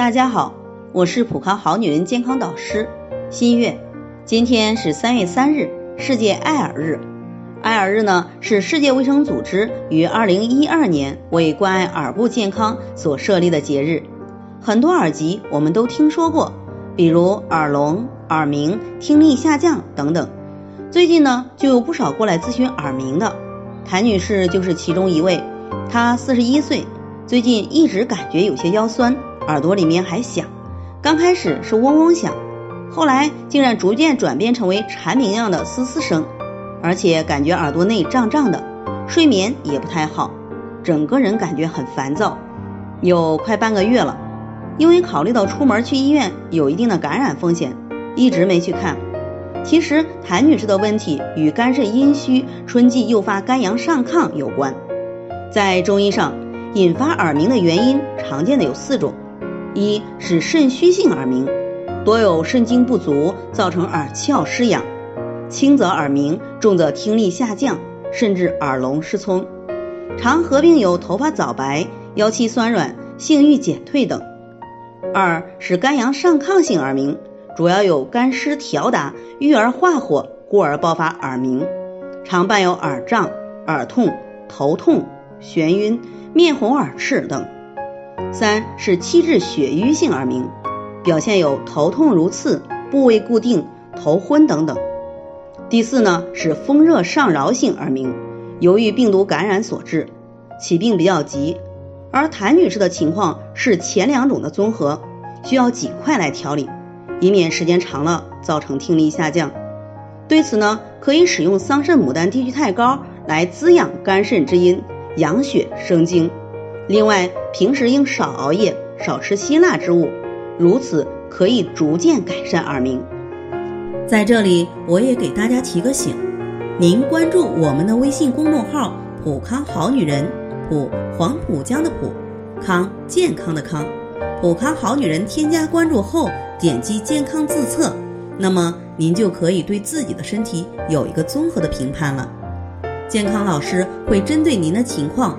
大家好，我是普康好女人健康导师新月。今天是三月三日，世界爱耳日。爱耳日呢是世界卫生组织于二零一二年为关爱耳部健康所设立的节日。很多耳疾我们都听说过，比如耳聋、耳鸣、听力下降等等。最近呢就有不少过来咨询耳鸣的，谭女士就是其中一位。她四十一岁，最近一直感觉有些腰酸。耳朵里面还响，刚开始是嗡嗡响，后来竟然逐渐转变成为蝉鸣样的嘶嘶声，而且感觉耳朵内胀胀的，睡眠也不太好，整个人感觉很烦躁，有快半个月了。因为考虑到出门去医院有一定的感染风险，一直没去看。其实谭女士的问题与肝肾阴虚、春季诱发肝阳上亢有关。在中医上，引发耳鸣的原因常见的有四种。一是肾虚性耳鸣，多有肾精不足，造成耳窍失养，轻则耳鸣，重则听力下降，甚至耳聋失聪，常合并有头发早白、腰膝酸软、性欲减退等。二是肝阳上亢性耳鸣，主要有肝湿调达，郁而化火，故而爆发耳鸣，常伴有耳胀、耳痛、头痛、眩晕、面红耳赤等。三是气滞血瘀性耳鸣，表现有头痛如刺、部位固定、头昏等等。第四呢是风热上扰性耳鸣，由于病毒感染所致，起病比较急。而谭女士的情况是前两种的综合，需要尽快来调理，以免时间长了造成听力下降。对此呢，可以使用桑葚牡丹低聚肽膏来滋养肝肾之阴，养血生精。另外，平时应少熬夜，少吃辛辣之物，如此可以逐渐改善耳鸣。在这里，我也给大家提个醒：您关注我们的微信公众号“普康好女人”，普黄浦江的普，康健康的康，普康好女人。添加关注后，点击健康自测，那么您就可以对自己的身体有一个综合的评判了。健康老师会针对您的情况。